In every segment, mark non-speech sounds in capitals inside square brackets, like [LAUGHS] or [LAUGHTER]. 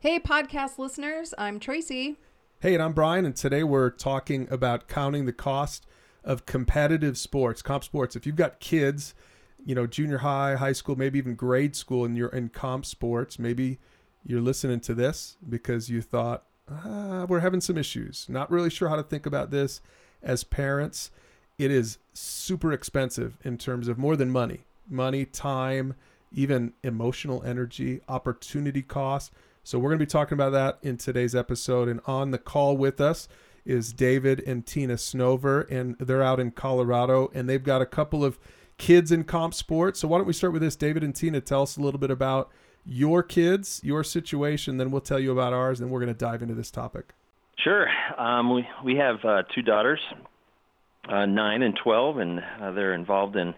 Hey, podcast listeners, I'm Tracy. Hey, and I'm Brian, and today we're talking about counting the cost of competitive sports, comp sports. If you've got kids, you know, junior high, high school, maybe even grade school, and you're in comp sports, maybe you're listening to this because you thought, ah, we're having some issues. Not really sure how to think about this as parents. It is super expensive in terms of more than money, money, time, even emotional energy, opportunity cost. So we're going to be talking about that in today's episode. And on the call with us is David and Tina Snover, and they're out in Colorado, and they've got a couple of kids in comp sports. So why don't we start with this, David and Tina? Tell us a little bit about your kids, your situation, then we'll tell you about ours, and we're going to dive into this topic. Sure. Um, we we have uh, two daughters, uh, nine and twelve, and uh, they're involved in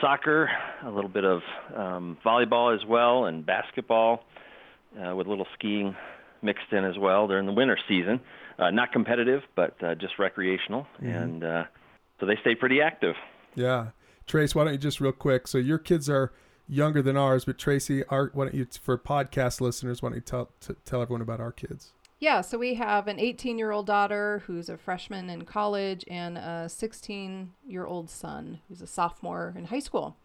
soccer, a little bit of um, volleyball as well, and basketball uh, with a little skiing mixed in as well during the winter season. Uh, not competitive, but uh, just recreational, mm-hmm. and uh, so they stay pretty active. Yeah, Trace, why don't you just real quick? So your kids are younger than ours, but Tracy, our, why don't you for podcast listeners, why don't you tell tell everyone about our kids? Yeah, so we have an 18 year old daughter who's a freshman in college and a 16 year old son who's a sophomore in high school.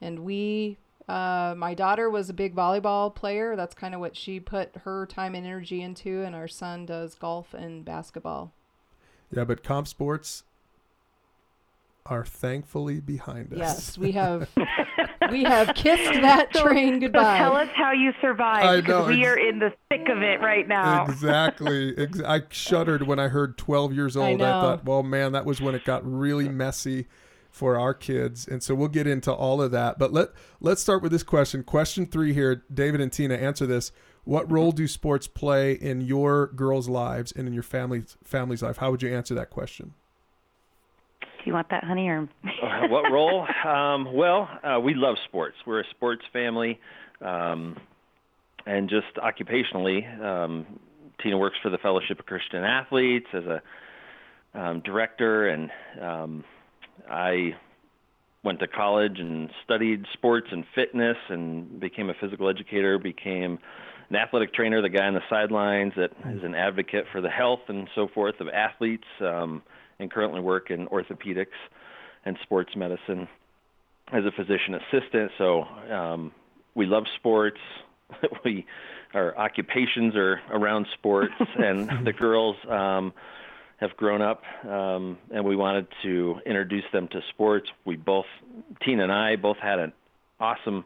And we uh, my daughter was a big volleyball player. That's kind of what she put her time and energy into, and our son does golf and basketball. Yeah, but comp sports are thankfully behind us. Yes, we [LAUGHS] have we have kissed that so, train goodbye. So tell us how you survived because we are in the thick of it right now. Exactly. I shuddered when I heard 12 years old. I, I thought, well, man, that was when it got really messy for our kids. And so we'll get into all of that. But let let's start with this question. Question 3 here, David and Tina answer this. What role do sports play in your girls' lives and in your family's family's life? How would you answer that question? Do you want that, honey, or uh, what role? Um, well, uh, we love sports. We're a sports family, um, and just occupationally, um, Tina works for the Fellowship of Christian Athletes as a um, director, and um, I went to college and studied sports and fitness and became a physical educator, became an athletic trainer, the guy on the sidelines that is an advocate for the health and so forth of athletes, um, and currently work in orthopedics and sports medicine as a physician assistant. So um, we love sports. [LAUGHS] we our occupations are around sports, [LAUGHS] and the girls. Um, have grown up, um, and we wanted to introduce them to sports. We both, Tina and I, both had an awesome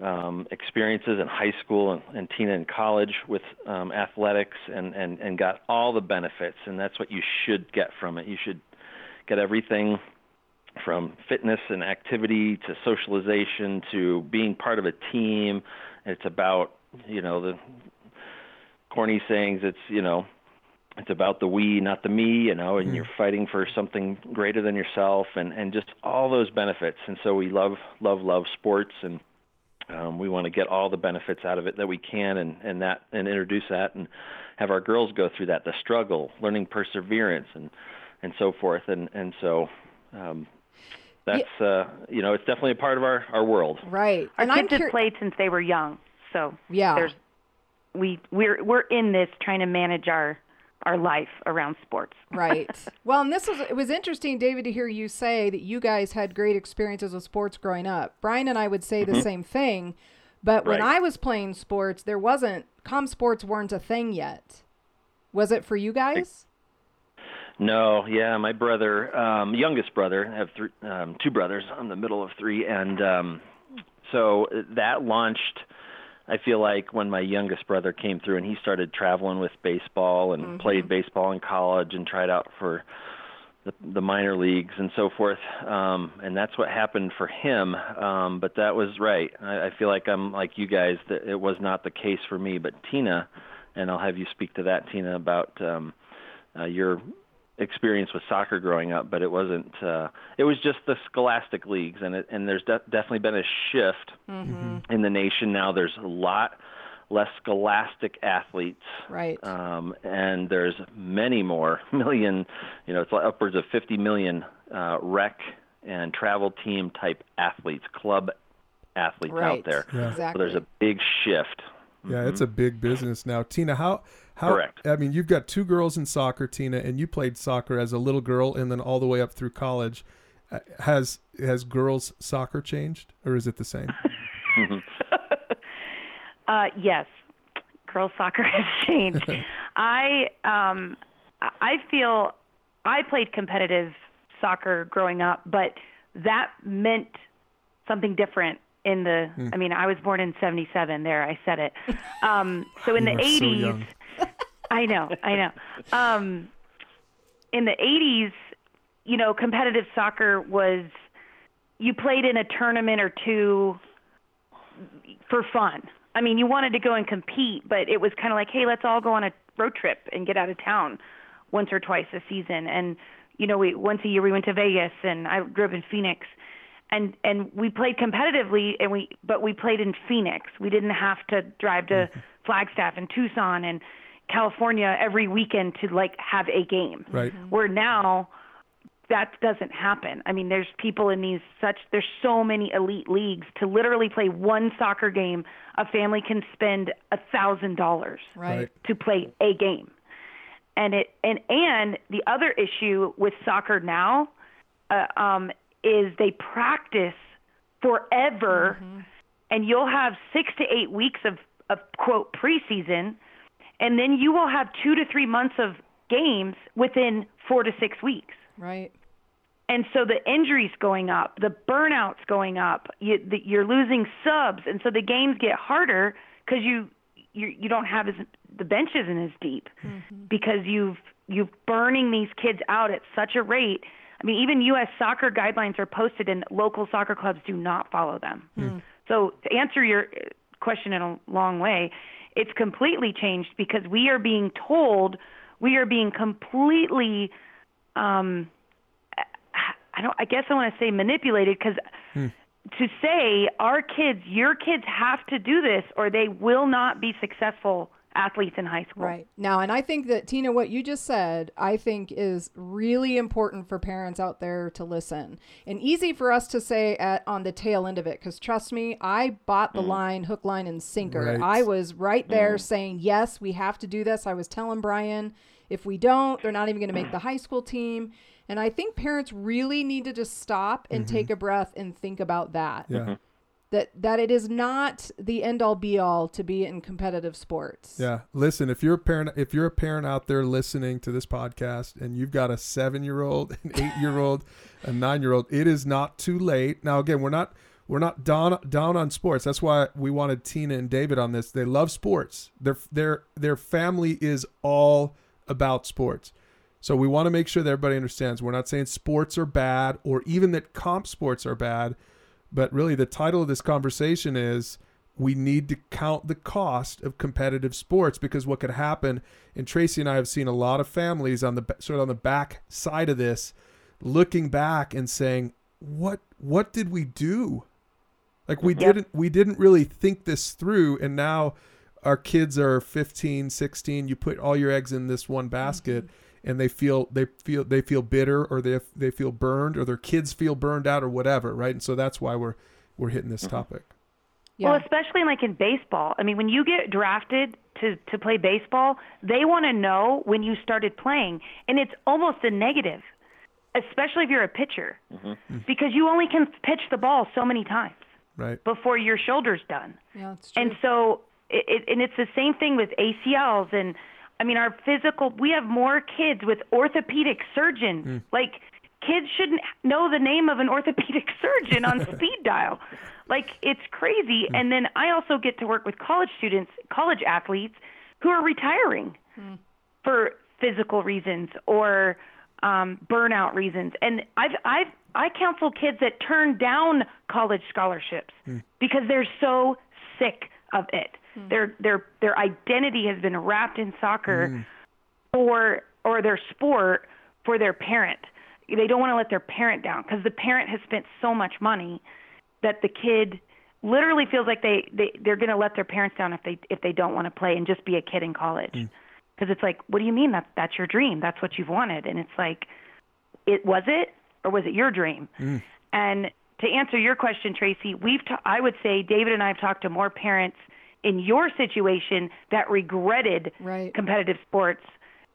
um, experiences in high school and, and Tina in college with um, athletics, and, and and got all the benefits. And that's what you should get from it. You should get everything from fitness and activity to socialization to being part of a team. It's about you know the corny sayings. It's you know it's about the we, not the me, you know, and mm. you're fighting for something greater than yourself, and and just all those benefits. And so we love love love sports, and um, we want to get all the benefits out of it that we can, and and that and introduce that, and have our girls go through that, the struggle, learning perseverance, and and so forth, and and so. Um, that's yeah. uh, you know, it's definitely a part of our our world. Right. Our and kids have played since they were young, so yeah. There's we we're we're in this trying to manage our our life around sports. [LAUGHS] right. Well, and this was it was interesting, David, to hear you say that you guys had great experiences with sports growing up. Brian and I would say mm-hmm. the same thing, but right. when I was playing sports, there wasn't comp sports weren't a thing yet. Was it for you guys? No, yeah, my brother, um, youngest brother, I have three, um, two brothers. I'm the middle of three, and um, so that launched I feel like when my youngest brother came through and he started traveling with baseball and mm-hmm. played baseball in college and tried out for the, the minor leagues and so forth, um, and that's what happened for him. Um, but that was right. I, I feel like I'm like you guys that it was not the case for me. But Tina, and I'll have you speak to that, Tina, about um, uh, your experience with soccer growing up, but it wasn't. Uh, it was just the scholastic leagues, and it, and there's de- definitely been a shift mm-hmm. in the nation now. There's a lot less scholastic athletes, right? Um, and there's many more [LAUGHS] million. You know, it's upwards of 50 million uh, rec and travel team type athletes, club athletes right. out there. Yeah. Exactly. So there's a big shift Yeah, mm-hmm. it's a big business now. Tina, how how Correct. I mean, you've got two girls in soccer, Tina, and you played soccer as a little girl and then all the way up through college. Uh, has has girls soccer changed or is it the same? [LAUGHS] [LAUGHS] uh, yes. Girls soccer [LAUGHS] has changed. I um I feel I played competitive soccer growing up, but that meant something different in the mm. I mean, I was born in 77 there, I said it. Um so in the 80s so [LAUGHS] I know, I know. Um in the 80s, you know, competitive soccer was you played in a tournament or two for fun. I mean, you wanted to go and compete, but it was kind of like, hey, let's all go on a road trip and get out of town once or twice a season. And you know, we once a year we went to Vegas, and I grew up in Phoenix, and and we played competitively, and we but we played in Phoenix. We didn't have to drive to mm-hmm. Flagstaff and Tucson and California every weekend to like have a game. Right. Where now that doesn't happen. I mean, there's people in these such there's so many elite leagues to literally play one soccer game. A family can spend a thousand dollars to play a game and it and and the other issue with soccer now uh, um, is they practice forever, mm-hmm. and you'll have six to eight weeks of of quote preseason, and then you will have two to three months of games within four to six weeks. Right. And so the injuries going up, the burnouts going up, you, the, you're losing subs, and so the games get harder because you you you don't have as the bench isn't as deep mm-hmm. because you've you've burning these kids out at such a rate. I mean, even U.S. soccer guidelines are posted, and local soccer clubs do not follow them. Mm. So, to answer your question in a long way, it's completely changed because we are being told we are being completely um, I don't I guess I want to say manipulated because mm to say our kids, your kids have to do this or they will not be successful athletes in high school. Right. Now, and I think that Tina what you just said, I think is really important for parents out there to listen. And easy for us to say at on the tail end of it cuz trust me, I bought the mm. line hook line and sinker. Right. I was right there mm. saying, "Yes, we have to do this." I was telling Brian, if we don't, they're not even going to make the high school team. And I think parents really need to just stop and mm-hmm. take a breath and think about that. Yeah. Mm-hmm. That that it is not the end all be all to be in competitive sports. Yeah. Listen, if you're a parent if you're a parent out there listening to this podcast and you've got a 7-year-old, an [LAUGHS] 8-year-old, a 9-year-old, it is not too late. Now again, we're not we're not down down on sports. That's why we wanted Tina and David on this. They love sports. Their their their family is all about sports. So we want to make sure that everybody understands we're not saying sports are bad or even that comp sports are bad, but really the title of this conversation is we need to count the cost of competitive sports because what could happen and Tracy and I have seen a lot of families on the sort of on the back side of this looking back and saying what what did we do? Like we yep. didn't we didn't really think this through and now our kids are 15, 16, you put all your eggs in this one basket. Mm-hmm and they feel they feel they feel bitter or they they feel burned or their kids feel burned out or whatever, right? And so that's why we're we're hitting this mm-hmm. topic. Yeah. Well, especially like in baseball. I mean, when you get drafted to to play baseball, they want to know when you started playing, and it's almost a negative, especially if you're a pitcher, mm-hmm. because you only can pitch the ball so many times right. before your shoulder's done. Yeah, that's true. And so, it, it, and it's the same thing with ACLs and I mean, our physical, we have more kids with orthopedic surgeons. Mm. Like, kids shouldn't know the name of an orthopedic [LAUGHS] surgeon on speed dial. Like, it's crazy. Mm. And then I also get to work with college students, college athletes who are retiring mm. for physical reasons or um, burnout reasons. And I've, I've, I counsel kids that turn down college scholarships mm. because they're so sick of it. Mm. Their their their identity has been wrapped in soccer mm. or or their sport for their parent. They don't want to let their parent down because the parent has spent so much money that the kid literally feels like they they they're going to let their parents down if they if they don't want to play and just be a kid in college. Because mm. it's like, what do you mean that that's your dream? That's what you've wanted, and it's like, it was it or was it your dream? Mm. And to answer your question, Tracy, we've ta- I would say David and I have talked to more parents in your situation that regretted Right. competitive sports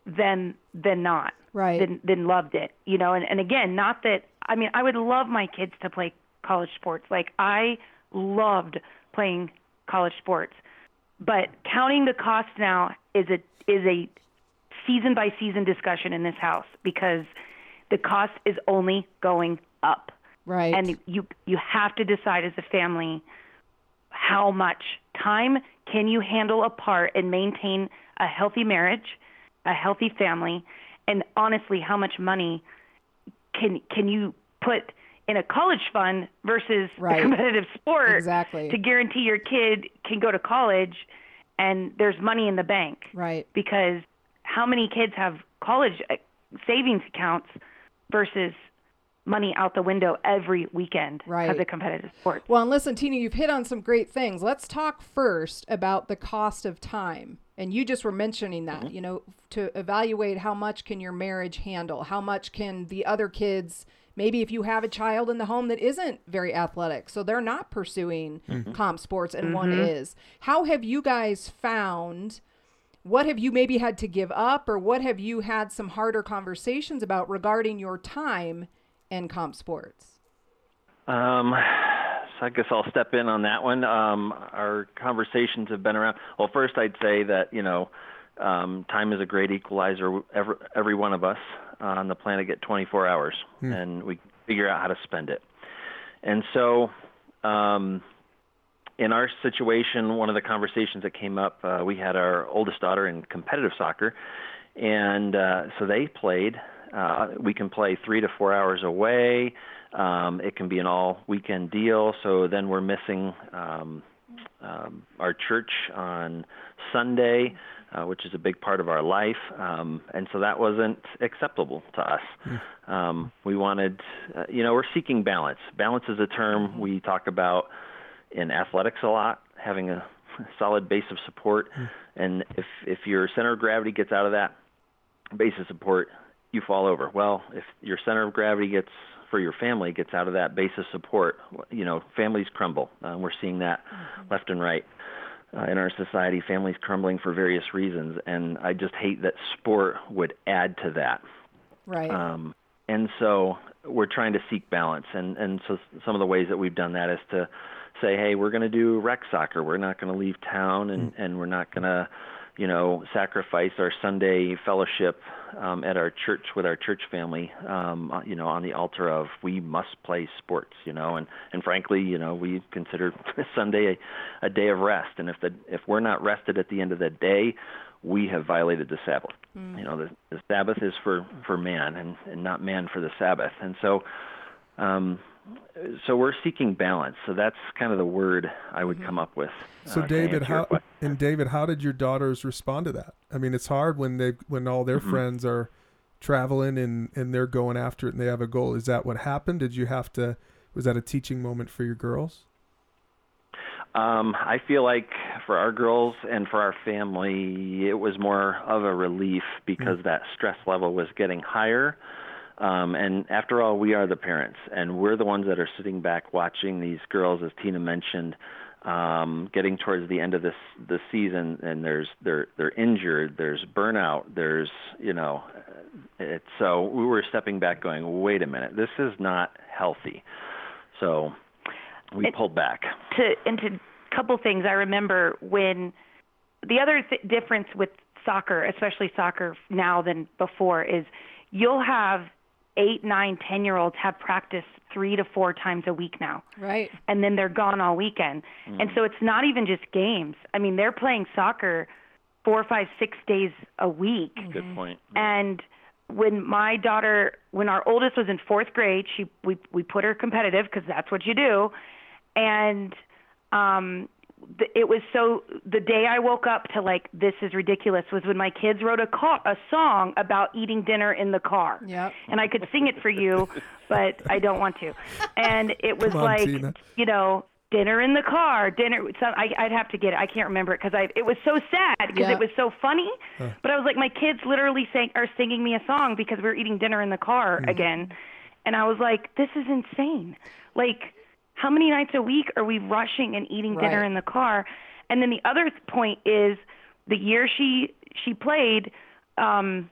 than than not Right. than than loved it you know and and again not that i mean i would love my kids to play college sports like i loved playing college sports but counting the cost now is a is a season by season discussion in this house because the cost is only going up Right. and you you have to decide as a family how much time can you handle apart and maintain a healthy marriage, a healthy family, and honestly, how much money can can you put in a college fund versus [LAUGHS] Right. a competitive sport Exactly. to guarantee your kid can go to college and there's money in the bank right. because how many kids have college uh, savings accounts versus money out the window every weekend Right. because of competitive sports. Well, and listen, Tina, you've hit on some great things. Let's talk first about the cost of time. And you just were mentioning that, mm-hmm. you know, to evaluate how much can your marriage handle? How much can the other kids maybe if you have a child in the home that isn't very athletic, so they're not pursuing mm-hmm. comp sports and one mm-hmm. is. How have you guys found what have you maybe had to give up or what have you had some harder conversations about regarding your time in comp sports? Um, so I guess I'll step in on that one. Um, our conversations have been around. Well, first I'd say that you know, um, time is a great equalizer. Every every one of us on the planet get 24 hours, and we figure out how to spend it. And so, um, in our situation, one of the conversations that came up, uh, we had our oldest daughter in competitive soccer, and uh, so they played. Uh, we can play three to four hours away. Um, it can be an all weekend deal. So then we're missing um, um, our church on Sunday, uh, which is a big part of our life. Um, and so that wasn't acceptable to us. Um, we wanted, uh, you know, we're seeking balance. Balance is a term we talk about in athletics a lot, having a solid base of support. And if, if your center of gravity gets out of that base of support, you fall over. Well, if your center of gravity gets for your family gets out of that base of support, you know, families crumble. Uh, we're seeing that left and right uh, in our society. Families crumbling for various reasons, and I just hate that sport would add to that. Right. Um, and so we're trying to seek balance, and and so some of the ways that we've done that is to say, hey, we're going to do rec soccer. We're not going to leave town, and and we're not going to, you know, sacrifice our Sunday fellowship um, at our church with our church family, um, uh, you know, on the altar of we must play sports, you know, and and frankly, you know, we consider [LAUGHS] Sunday a, a day of rest, and if the if we're not rested at the end of the day, we have violated the Sabbath. You know, the, the Sabbath is for for man, and, and not man for the Sabbath, and so. Um, so we're seeking balance. So that's kind of the word I would come up with. So uh, David, how and David, how did your daughters respond to that? I mean, it's hard when they when all their Mm-hmm. friends are traveling and and they're going after it and they have a goal. Is that what happened? Did you have to? Was that a teaching moment for your girls? Um, I feel like for our girls and for our family, it was more of a relief because that stress level was getting higher. Um, and after all, we are the parents, and we're the ones that are sitting back watching these girls, as Tina mentioned, um, getting towards the end of this the season, and there's they're they're injured, there's burnout, there's you know, it's so we were stepping back, going, wait a minute, this is not healthy. So we It- pulled back. to into a couple things I remember when the other th- difference with soccer, especially soccer now than before, is you'll have eight, nine, ten year olds have practice three to four times a week now. right. and then they're gone all weekend. And so mm. it's not even just games. I mean, they're playing soccer four, five, six days a week. Good mm-hmm. point. Mm. And when my daughter, when our oldest was in fourth grade, she we we put her competitive because that's what you do, and um, th- it was so. The day I woke up to like this is ridiculous was when my kids wrote a car, a song about eating dinner in the car. Yep. And I could sing it for you, but I don't want to. And it was on, like Tina. you know. Dinner in the car, dinner. So I, I'd have to get it. I can't remember it because I. It was so sad because Yeah. it was so funny. But I was like, my kids literally sang are singing me a song because we were eating dinner in the car hmm. again, and I was like, this is insane. Like, how many nights a week are we rushing and eating dinner in the car? And then the other point is the year she she played, um,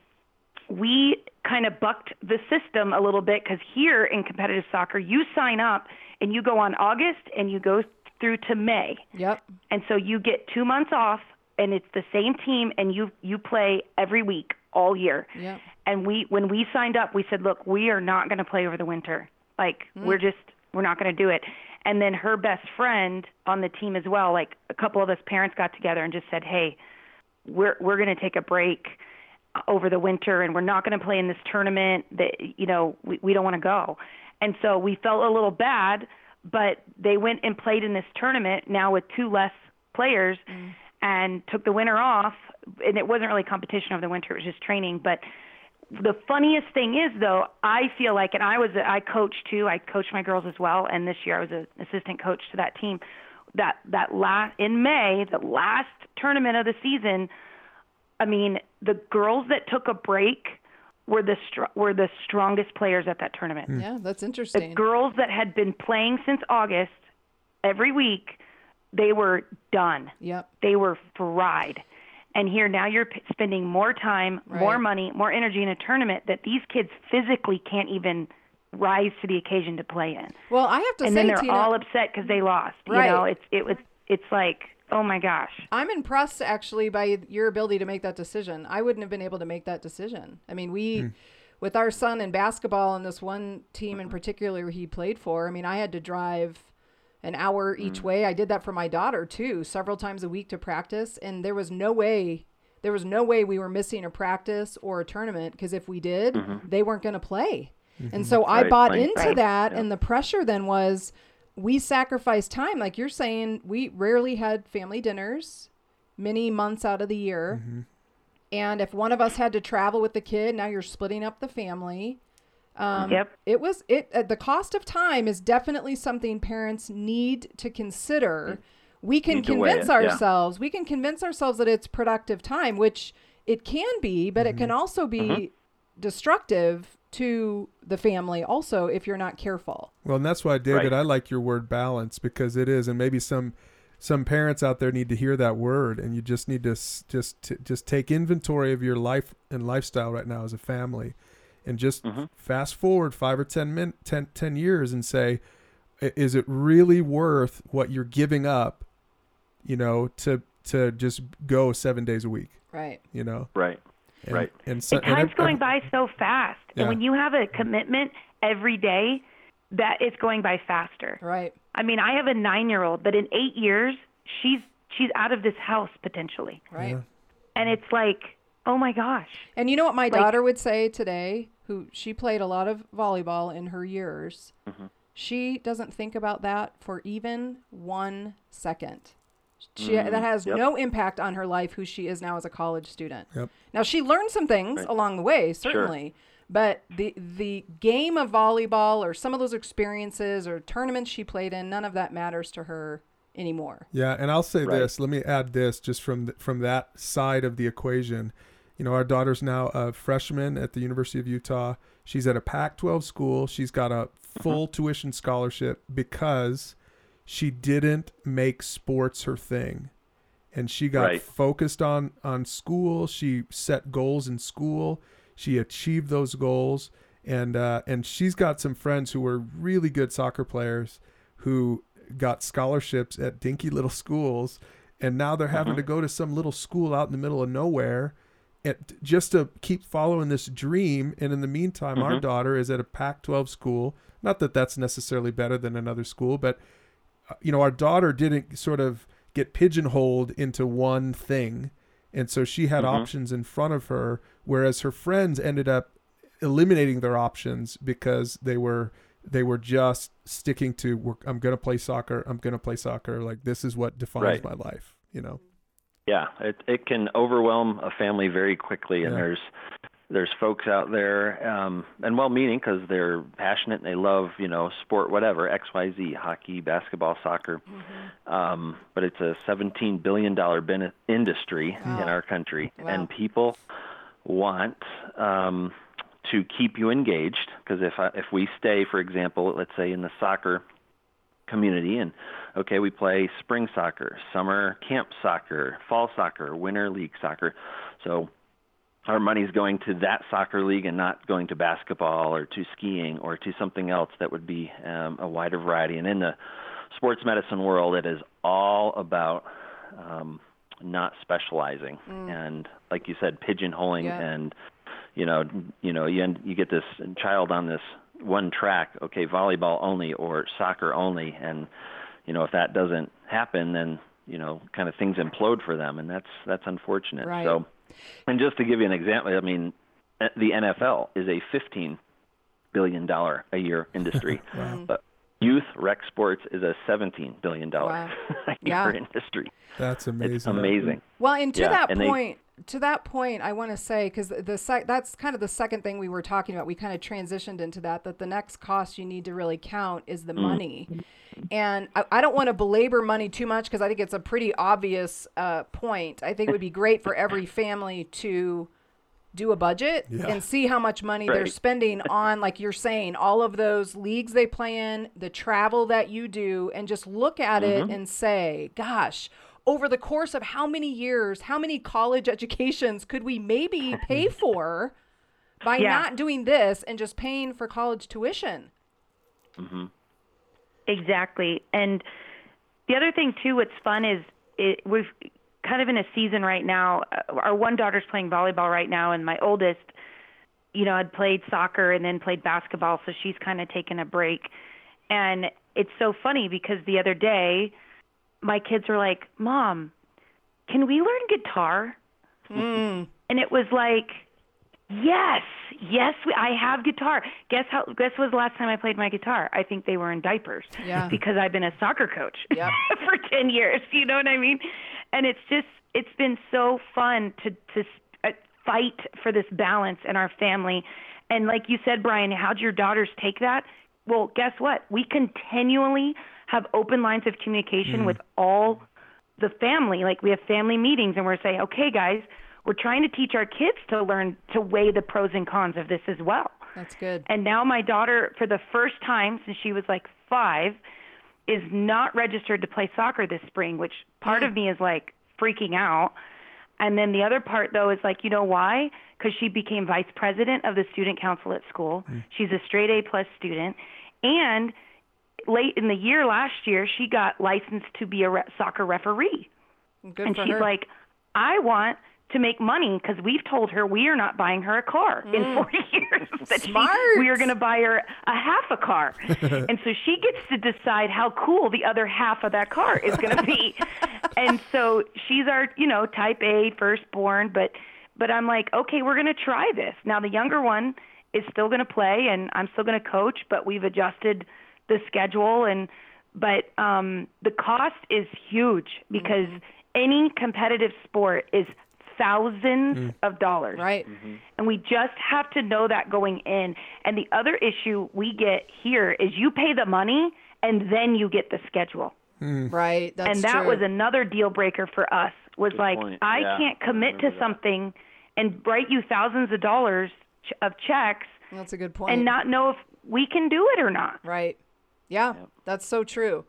we kind of bucked the system a little bit because here in competitive soccer, you sign up and you go on August and you go through to May. Yep. And so you get two months off, and it's the same team, and you you play every week all year. Yep. And we when we signed up, we said, look, we are not going to play over the winter. Like we're just we're not going to do it. And then her best friend on the team as well, like a couple of us parents got together and just said, hey, we're we're going to take a break over the winter and we're not going to play in this tournament that you know we, we don't want to go. And so we felt a little bad but they went and played in this tournament now with two less players mm. and took the winter off. And it wasn't really competition over the winter it was just training but the funniest thing is though i feel like and i was i coached too i coached my girls as well and this year i was an assistant coach to that team that that last in may the last tournament of the season I mean, the girls that took a break were the str- were the strongest players at that tournament. Hmm. Yeah, that's interesting. The girls that had been playing since August every week, they were done. Yep. They were fried. And here now you're p- spending more time, more money, more energy in a tournament that these kids physically can't even rise to the occasion to play in. Well, I have to and say, and then they're Tina, all upset because they lost. Right. You know, it's it was it's like oh my gosh. I'm impressed actually by your ability to make that decision. I wouldn't have been able to make that decision. I mean, we, hmm. with our son in basketball and this one team in particular he played for, I mean, I had to drive an hour each mm. way. I did that for my daughter too, several times a week to practice. And there was no way, there was no way we were missing a practice or a tournament because if we did, mm-hmm. they weren't going to play. Mm-hmm. And so I bought right. into Right. that. And the pressure then was, we sacrificed time. Like you're saying, we rarely had family dinners many months out of the year. Mm-hmm. And if one of us had to travel with the kid, now you're splitting up the family. Um, Yep. It was it. Uh, the cost of time is definitely something parents need to consider. We can Need convince it, yeah. ourselves. We can convince ourselves that it's productive time, which it can be, but it can also be Mm-hmm. destructive to the family. Also, if you're not careful. Well, and that's why, David, Right. I like your word balance because it is, and maybe some some parents out there need to hear that word, and you just need to s- just t- just take inventory of your life and lifestyle right now as a family, and just Mhm. fast forward five or ten min 10, 10 years and say, is it really worth what you're giving up, you know, to to just go seven days a week, Right. you know, Right. and, Right. And, so, And and time's ev- going ev- by so fast. Yeah. And when you have a commitment every day, that it's going by faster. Right. I mean, I have a nine year old, but in eight years, she's she's out of this house potentially. Right. Yeah. And it's like, oh my gosh. And you know what my Like- daughter would say today, who she played a lot of volleyball in her years. Mm-hmm. She doesn't think about that for even one second. She Mm, that has yep. no impact on her life who she is now as a college student. Yep. Now she learned some things Right. along the way, certainly. But the the game of volleyball or some of those experiences or tournaments she played in, none of that matters to her anymore. Yeah, and I'll say Right. this. Let me add this just from th- from that side of the equation. You know, our daughter's now a freshman at the University of Utah. She's at a Pac-12 school. She's got a full tuition scholarship because she didn't make sports her thing. And she got Right. focused on on school. She set goals in school. She achieved those goals and uh, and she's got some friends who were really good soccer players who got scholarships at dinky little schools and now they're having to go to some little school out in the middle of nowhere and just to keep following this dream and in the meantime our Mhm. daughter is at a Pac-12 school not that that's necessarily better than another school but uh, you know our daughter didn't sort of get pigeonholed into one thing and so she had Mhm. options in front of her whereas her friends ended up eliminating their options because they were they were just sticking to "We're- I'm going to play soccer. I'm going to play soccer. Like this is what defines Right. my life, you know. Yeah, it it can overwhelm a family very quickly, and Yeah. there's there's folks out there, um, and well-meaning because they're passionate and they love you know sport, whatever X Y Z, hockey, basketball, soccer. Um, but it's a 17 billion dollar ben- industry Wow. in our country, Wow. and people want um, to keep you engaged because if I, if we stay, for example, let's say in the soccer community and okay we play spring soccer summer camp soccer fall soccer winter league soccer. So our money's going to that soccer league and not going to basketball or to skiing or to something else that would be um, a wider variety. And in the sports medicine world it is all about um, not specializing and like you said pigeonholing Yeah. and you know you know you end, you get this child on this one track okay volleyball only or soccer only and you know if that doesn't happen then you know kind of things implode for them and that's that's unfortunate Right. so and just to give you an example i mean eh, the nfl is a 15 billion dollar a year [LAUGHS] industry but youth rec sports is a 17 billion dollar Wow. [LAUGHS] a year Yeah. industry That's amazing. it's amazing Well, and to Yeah, that and they- point, to that point, I want to say because the sec- that's kind of the second thing we were talking about. We kind of transitioned into that. That the next cost you need to really count is the Mm. money, and I, I don't want to belabor money too much because I think it's a pretty obvious uh, point. I think it would be great for every family to do a budget Yeah. and see how much money they're spending on like you're saying all of those leagues they play in the travel that you do and just look at Mm-hmm. it and say gosh over the course of how many years how many college [LAUGHS] educations could we maybe pay for by Yeah. not doing this and just paying for college tuition Mm-hmm. Exactly. And the other thing too, what's fun is it, we've kind of in a season right now. uh, Our one daughter's playing volleyball right now, and my oldest, you know, had played soccer and then played basketball, so she's kind of taken a break. And it's so funny because the other day, my kids were like, "Mom, can we learn guitar?" And it was like, Yes, yes, we, I have guitar. Guess how? Guess was the last time I played my guitar? I think they were in diapers. Yeah. Because I've been a soccer coach [LAUGHS] Yep. for ten years. You know what I mean? And it's just, it's been so fun to to uh, fight for this balance in our family. And like you said, Brian, how'd your daughters take that? Well, guess what? We continually have open lines of communication mm. with all the family. Like we have family meetings and we're saying, okay, guys, we're trying to teach our kids to learn to weigh the pros and cons of this as well. that's good And now my daughter, for the first time since she was like five, is not registered to play soccer this spring, which part of me is like freaking out. And then the other part, though, is like, you know why? Because she became vice president of the student council at school. She's a straight A plus student. And late in the year last year, she got licensed to be a re- soccer referee good and for she's her like, I want to make money because we've told her we are not buying her a car in four [LAUGHS] years. [LAUGHS] That she- Mm. Smart. we are going to buy her a half a car. [LAUGHS] and so she gets to decide how cool the other half of that car is going to be. and so she's our, you know, type A firstborn, but but I'm like, okay, we're going to try this. Now the younger one is still going to play and I'm still going to coach, but we've adjusted the schedule and but um the cost is huge mm-hmm. because any competitive sport is thousands mm. of dollars. Right. Mm-hmm. And we just have to know that going in. And the other issue we get here is you pay the money and then you get the schedule. Mm. Right. That's and that true. was another deal breaker for us was like point. i Yeah, can't I commit to remember that. something and write you thousands of dollars of checks that's a good point. point and not know if we can do it or not Right. Yeah, that's so true.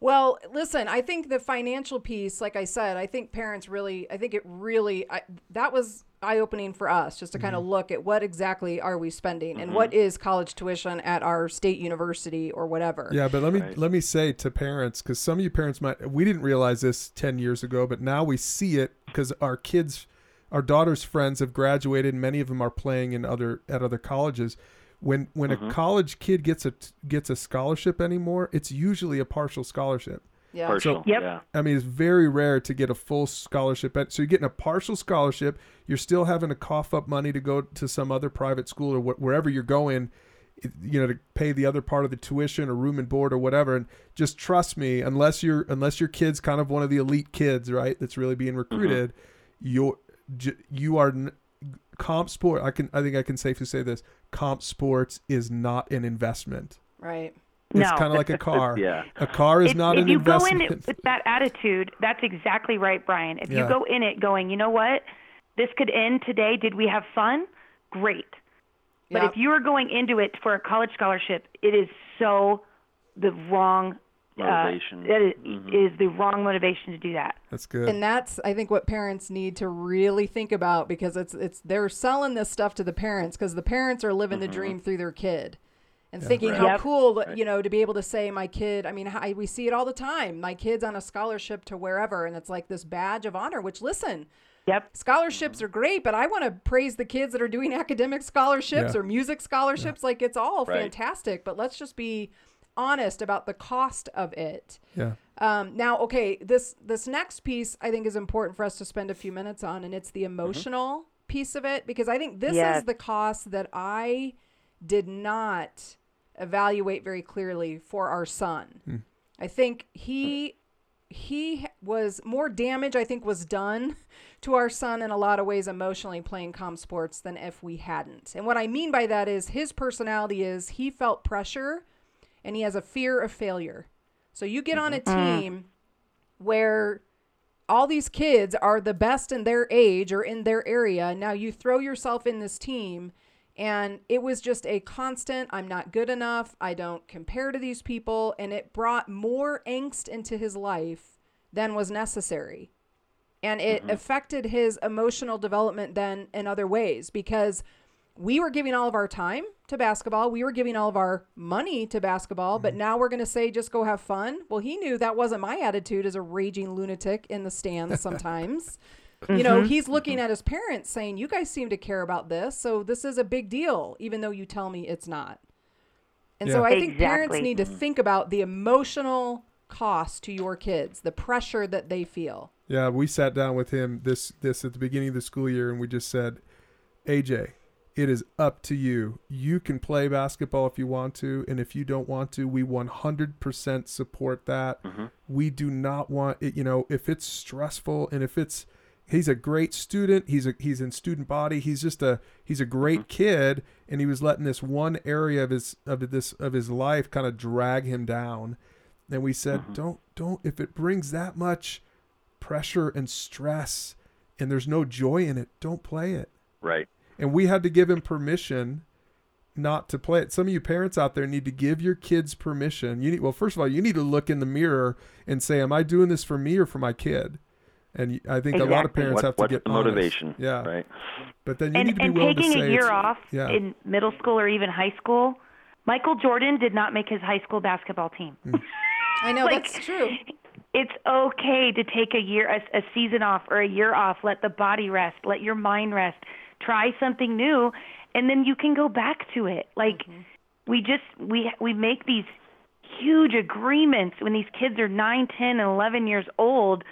Well, listen, I think the financial piece, like I said, I think parents really, I think it really, I, that was eye opening for us just to kind of mm-hmm. look at what exactly are we spending and mm-hmm. what is college tuition at our state university or whatever. Yeah, but let me let me say to parents because some of you parents might we didn't realize this ten years ago, but now we see it because our kids, our daughters' friends have graduated. Many of them are playing in other at other colleges. When when a mm-hmm. college kid gets a gets a scholarship anymore, it's usually a partial scholarship. Yeah. Partial. Yep. Yeah. I mean, it's very rare to get a full scholarship. So you're getting a partial scholarship. You're still having to cough up money to go to some other private school or wh- wherever you're going, you know, to pay the other part of the tuition or room and board or whatever. And just trust me, unless you're unless your kid's kind of one of the elite kids, right, that's really being mm-hmm. recruited, you're you are n- comp sport. I can I think I can safely say this: comp sports is not an investment. Right. It's No. kind of like a [LAUGHS] car. Yeah. A car is if, not if an you go in it with that attitude, that's exactly right, Brian. If Yeah. you go in it going, you know what, this could end today. Did we have fun? Great. But Yep. if you are going into it for a college scholarship, it is so the wrong motivation. Uh, that is, Mhm. is the wrong motivation to do that. That's good. And that's I think what parents need to really think about because it's it's they're selling this stuff to the parents because the parents are living the dream through their kid. And thinking Right. how Yep. cool, that, you know, to be able to say my kid. I mean, I, we see it all the time. My kid's on a scholarship to wherever, and it's like this badge of honor. Which, listen, Yep. scholarships are great, but I want to praise the kids that are doing [LAUGHS] academic scholarships Yeah. or music scholarships. Like it's all Right. fantastic, but let's just be honest about the cost of it. yeah. Um, now, okay, this this next piece I think is important for us to spend a few minutes on, and it's the emotional piece of it because I think this Yes. is the cost that I did not evaluate very clearly for our son. Hmm. I think he he was more damage I think was done to our son in a lot of ways emotionally playing comp sports than if we hadn't. And what I mean by that is his personality is he felt pressure and he has a fear of failure. So you get on a mm-hmm. mm. team where all these kids are the best in their age or in their area. Now you throw yourself in this team and it was just a constant I'm not good enough. I don't compare to these people and it brought more angst into his life than was necessary. And it mm-hmm. affected his emotional development then in other ways because we were giving all of our time to basketball. We were giving all of our money to basketball, but mm-hmm. now we're going to say just go have fun. Well, he knew that wasn't my attitude as a raging lunatic in the stands sometimes. [LAUGHS] You know, mm-hmm. he's looking mm-hmm. at his parents saying, You guys seem to care about this. So this is a big deal, even though you tell me it's not. And so Yeah. I think parents need to mm-hmm. think about the emotional cost to your kids, the pressure that they feel. Yeah, we sat down with him this this at the beginning of the school year and we just said, AJ, it is up to you. You can play basketball if you want to, and if you don't want to, we 100% support that. We do not want it, you know, if it's stressful and if it's he's a great student, he's a he's in student body, he's just a he's a great mm-hmm. kid and he was letting this one area of his of this of his life kind of drag him down. And we said, mm-hmm. don't don't if it brings that much pressure and stress and there's no joy in it, don't play it. Right. And we had to give him permission not to play it. Some of you parents out there need to give your kids permission. You need well, first of all, you need to look in the mirror and say, "Am I doing this for me or for my kid?" And I think a lot of parents What, have to what's get the honest. motivation? Yeah, Right. but then you and need to be and willing taking to say a year off Yeah, in middle school or even high school, Michael Jordan did not make his high school basketball team. Mm. I know [LAUGHS] Like- that's true. It's okay to take a year, a, a season off or a year off. Let the body rest. Let your mind rest. Try something new, and then you can go back to it. Like mm-hmm. we just we we make these huge agreements when these kids are nine, ten, and eleven years old,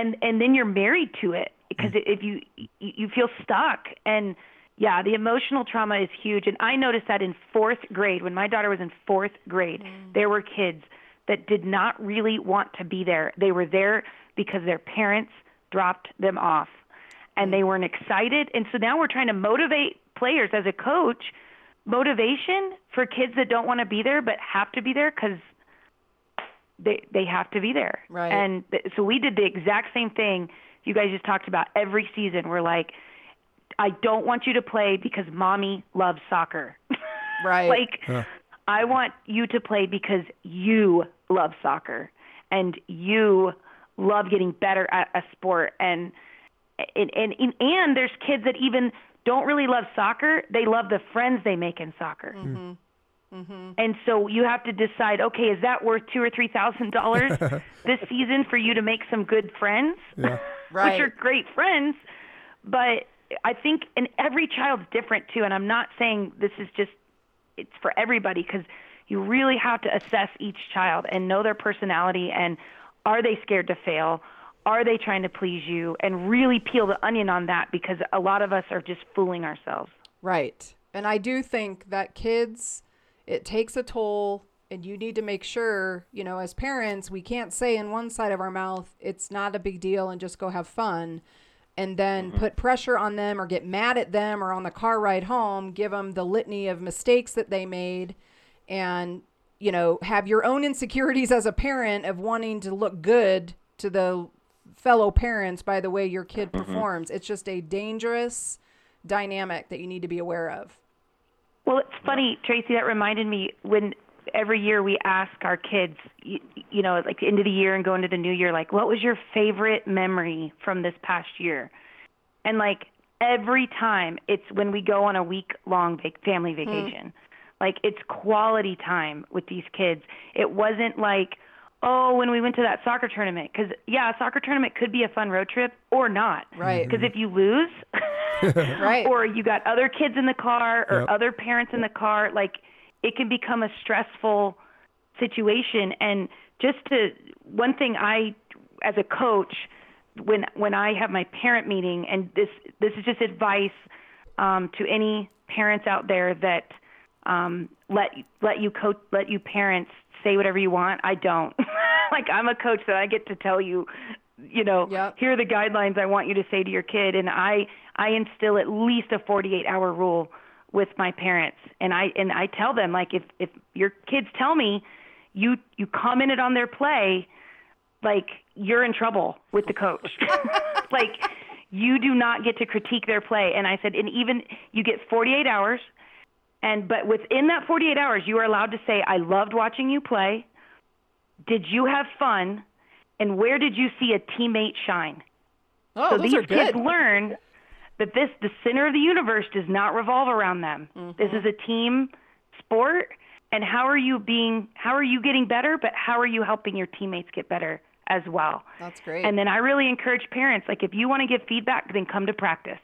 and and then you're married to it because mm. if you you you feel stuck and yeah, the emotional trauma is huge. And I noticed that in fourth grade, when my daughter was in fourth grade, mm. there were kids that did not really want to be there. They were there because their parents dropped them off and mm. they weren't excited. And so now we're trying to motivate players as a coach, motivation for kids that don't want to be there but have to be there because they they have to be there. Right. And th- so we did the exact same thing you guys just talked about every season. We're like, I don't want you to play because mommy loves soccer. [LAUGHS] Right. like Huh. I want you to play because you love soccer and you love getting better at a sport and and and and there's kids that even don't really love soccer, they love the friends they make in soccer. Mm-hmm. Mm-hmm. And so you have to decide, okay, is that worth two or three thousand dollars [LAUGHS] this season for you to make some good friends? Yeah. [LAUGHS] Right. Which are great friends. But I think and every child's different too, and I'm not saying this is just it's for everybody because you really have to assess each child and know their personality and are they scared to fail? Are they trying to please you? And really peel the onion on that because a lot of us are just fooling ourselves. Right. And I do think that kids, it takes a toll, and you need to make sure, you know, as parents, we can't say in one side of our mouth, it's not a big deal and just go have fun. And then mm-hmm. put pressure on them or get mad at them or on the car ride home, give them the litany of mistakes that they made and, you know, have your own insecurities as a parent of wanting to look good to the fellow parents by the way your kid mm-hmm. performs. It's just a dangerous dynamic that you need to be aware of. Well, it's funny, Tracy. That reminded me when every year we ask our kids, you, you know, like the end of the year and going to the new year, like, what was your favorite memory from this past year? And like every time, it's when we go on a week long vac- family vacation. Mm. Like it's quality time with these kids. It wasn't like, oh, when we went to that soccer tournament, because yeah, a soccer tournament could be a fun road trip or not. Right. Because if you lose, [LAUGHS] right, or you got other kids in the car or yep. other parents in the car, like it can become a stressful situation. And just to one thing, I as a coach, when when I have my parent meeting, and this this is just advice um, to any parents out there that um, let let you coach let you parents say whatever you want. I don't. [LAUGHS] like I'm a coach that I get to tell you, you know, yep. here are the guidelines I want you to say to your kid, and I I instill at least a 48 hour rule with my parents, and I and I tell them like if if your kids tell me you you commented on their play, like you're in trouble with the coach, [LAUGHS] [LAUGHS] like. You do not get to critique their play. And I said, and even you get 48 hours and but within that 48 hours, you are allowed to say, "I loved watching you play. Did you have fun? And where did you see a teammate shine?" Oh, so those these are good. kids learn that this the center of the universe does not revolve around them. Mm-hmm. This is a team sport, and how are you being? How are you getting better? But how are you helping your teammates get better as well? That's great. And then I really encourage parents, like if you want to give feedback, then come to practice.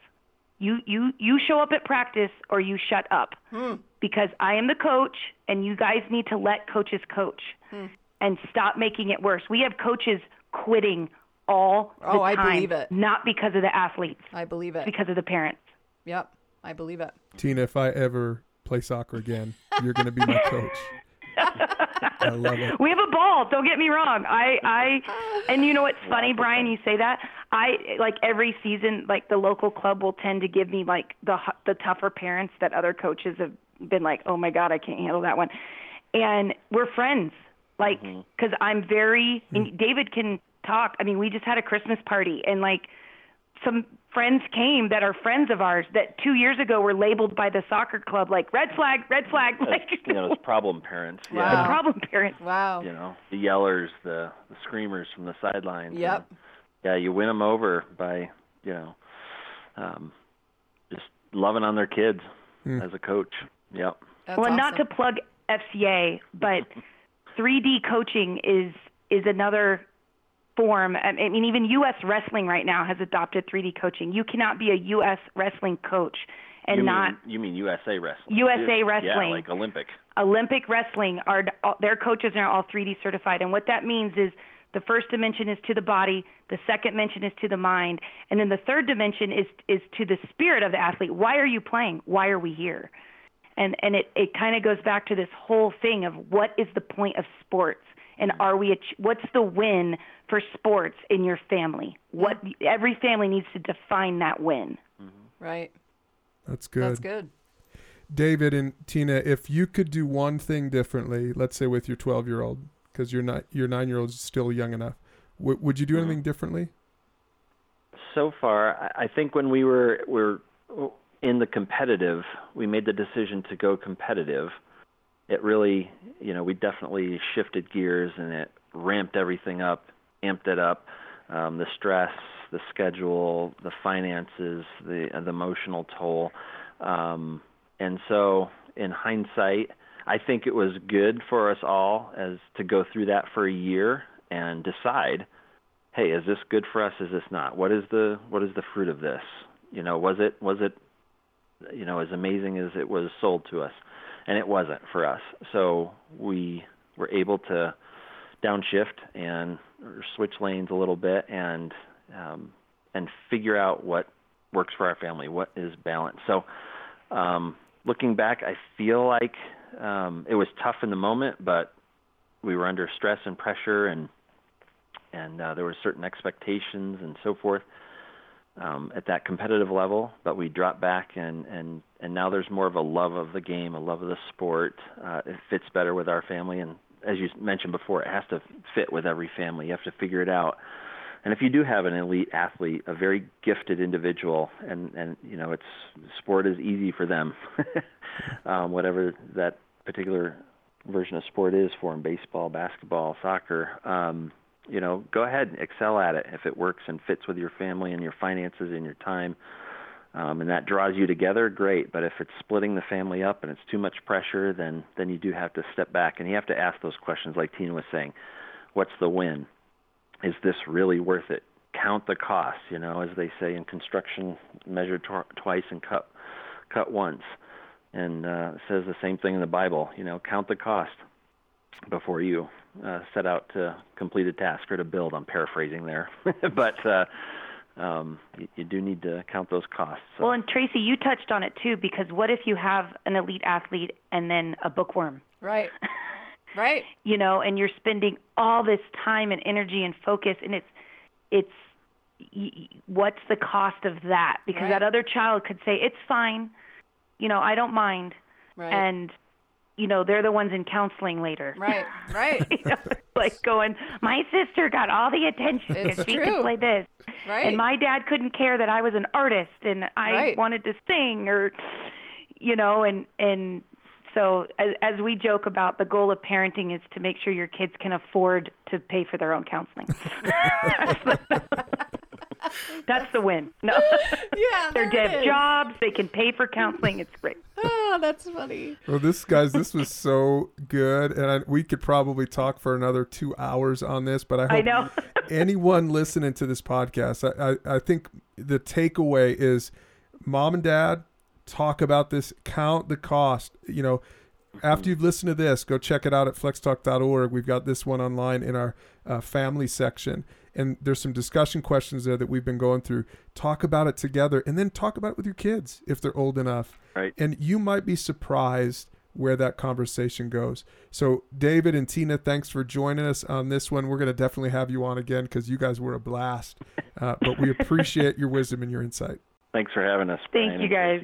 You you you show up at practice or you shut up. Hmm. Because I am the coach and you guys need to let coaches coach hmm. And stop making it worse. We have coaches quitting all the oh, time. I believe it. Not because of the athletes. I believe it. Because of the parents. Yep. I believe it. Tina, if I ever play soccer again, you're going to be my coach. I love it. We have a ball. Don't get me wrong. I, I, and you know what's funny, Brian? You say that. I like every season, like the local club will tend to give me like the the tougher parents that other coaches have been like, oh my god, I can't handle that one, and we're friends. Like, because mm-hmm. I'm very, and David can talk. I mean, we just had a Christmas party, and like some friends came that are friends of ours that two years ago were labeled by the soccer club like red flag, red flag. Like, you know, it's problem parents. [LAUGHS] Wow. Yeah. The problem parents. Wow. You know, the yellers, the, the screamers from the sidelines. Yep. And, yeah, you win them over by, you know, um, just loving on their kids mm. as a coach. Yep. That's well, awesome. not to plug FCA, but [LAUGHS] 3D coaching is is another form. I mean, even U.S. wrestling right now has adopted 3D coaching. You cannot be a U.S. wrestling coach and you not you mean USA wrestling? USA wrestling. Yeah, like Olympic. Olympic wrestling are their coaches are all 3D certified, and what that means is the first dimension is to the body, the second dimension is to the mind, and then the third dimension is is to the spirit of the athlete. Why are you playing? Why are we here? And and it it kind of goes back to this whole thing of what is the point of sports and are we what's the win for sports in your family? What every family needs to define that win. Mm-hmm. Right. That's good. That's good. David and Tina, if you could do one thing differently, let's say with your 12 year old, because your not your nine year old is still young enough, w- would you do anything differently? So far, I think when we were were in the competitive, we made the decision to go competitive it really, you know, we definitely shifted gears and it ramped everything up, amped it up. Um, the stress, the schedule, the finances, the, uh, the emotional toll. Um, and so, in hindsight, I think it was good for us all as to go through that for a year and decide, hey, is this good for us? Is this not? What is the what is the fruit of this? You know, was it was it you know as amazing as it was sold to us? and it wasn't for us. So we were able to downshift and switch lanes a little bit and um, and figure out what works for our family, what is balanced. So um, looking back, I feel like um, it was tough in the moment, but we were under stress and pressure, and and uh, there were certain expectations and so forth um, at that competitive level, but we dropped back and and and now there's more of a love of the game, a love of the sport. Uh, it fits better with our family, and as you mentioned before, it has to fit with every family. You have to figure it out. And if you do have an elite athlete, a very gifted individual, and and you know it's sport is easy for them, [LAUGHS] um, whatever that particular version of sport is for them baseball, basketball, soccer. Um, you know, go ahead and excel at it if it works and fits with your family and your finances and your time. Um, and that draws you together, great. But if it's splitting the family up and it's too much pressure, then then you do have to step back and you have to ask those questions, like Tina was saying. What's the win? Is this really worth it? Count the costs. You know, as they say in construction, measure tw- twice and cut cut once. And uh, says the same thing in the Bible. You know, count the cost before you uh, set out to complete a task or to build. I'm paraphrasing there, [LAUGHS] but uh, um, you, you, do need to count those costs. So. Well, and Tracy, you touched on it too, because what if you have an elite athlete and then a bookworm? Right. [LAUGHS] Right. you know, and you're spending all this time and energy and focus, and it's it's what's the cost of that? Because right. that other child could say it's fine, you know, I don't mind, right. and you know they're the ones in counseling later. Right, right. [LAUGHS] you know, like going, my sister got all the attention because she could play this, right? And my dad couldn't care that I was an artist and I right. wanted to sing, or you know, and and so as, as we joke about, the goal of parenting is to make sure your kids can afford to pay for their own counseling. [LAUGHS] [LAUGHS] [LAUGHS] That's the win. No. [LAUGHS] Yeah. [LAUGHS] They're dead jobs. They can pay for counseling. It's great. Oh, that's funny. Well, this guys, this was so good, and I, we could probably talk for another two hours on this. But I hope I know. anyone listening to this podcast, I, I, I think the takeaway is, mom and dad, talk about this. Count the cost. You know, after you've listened to this, go check it out at flextalk.org. We've got this one online in our uh, family section and there's some discussion questions there that we've been going through. Talk about it together and then talk about it with your kids if they're old enough. Right. And you might be surprised where that conversation goes. So, David and Tina, thanks for joining us on this one. We're going to definitely have you on again because you guys were a blast. Uh, but we [LAUGHS] appreciate your wisdom and your insight. Thanks for having us. Thank you, guys.